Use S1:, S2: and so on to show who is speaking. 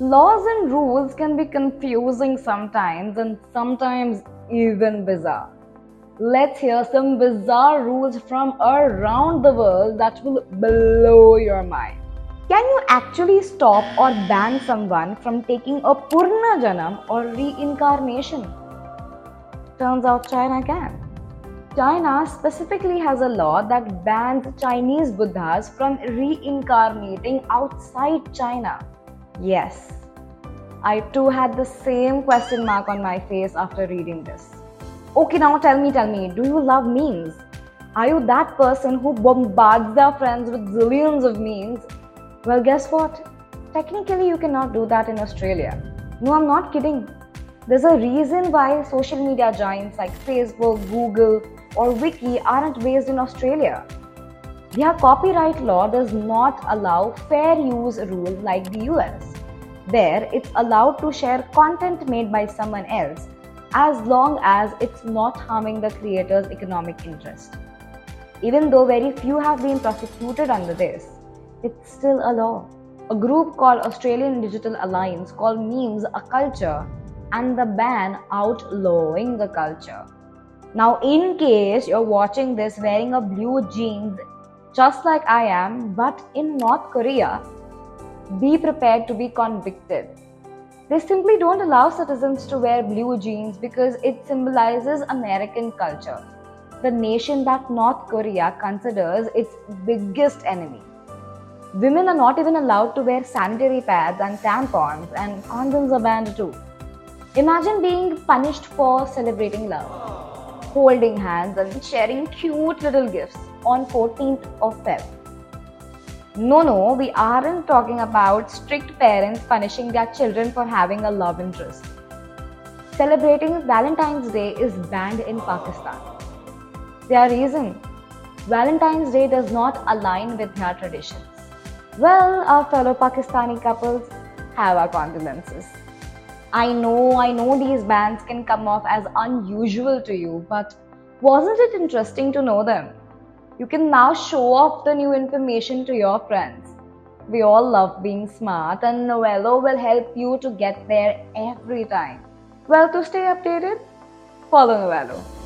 S1: Laws and rules can be confusing sometimes and sometimes even bizarre. Let's hear some bizarre rules from around the world that will blow your mind. Can you actually stop or ban someone from taking a Punar Janam or reincarnation? Turns out China can. China specifically has a law that bans Chinese Buddhas from reincarnating outside China. Yes, I too had the same question mark on my face after reading this. Okay, now tell me, tell me, do you love memes? Are you that person who bombards their friends with zillions of memes? Well, guess what? Technically, you cannot do that in Australia. No, I'm not kidding. There's a reason why social media giants like Facebook, Google, or Wiki aren't based in Australia. Their copyright law does not allow fair use rule like the US. There, it's allowed to share content made by someone else as long as it's not harming the creator's economic interest. Even though very few have been prosecuted under this, it's still a law. A group called Australian Digital Alliance called memes a culture and the ban outlawing the culture. Now, in case you're watching this wearing a blue jeans just like I am, but in North Korea, be prepared to be convicted. They simply don't allow citizens to wear blue jeans because it symbolizes American culture, the nation that North Korea considers its biggest enemy. Women are not even allowed to wear sanitary pads and tampons, and condoms are banned too. Imagine being punished for celebrating love, holding hands, and sharing cute little gifts on 14th of Feb. No, no, we aren't talking about strict parents punishing their children for having a love interest. Celebrating Valentine's Day is banned in Pakistan. Their reason Valentine's Day does not align with their traditions. Well, our fellow Pakistani couples have our condolences. I know, I know these bans can come off as unusual to you, but wasn't it interesting to know them? You can now show off the new information to your friends. We all love being smart, and Novello will help you to get there every time. Well, to stay updated, follow Novello.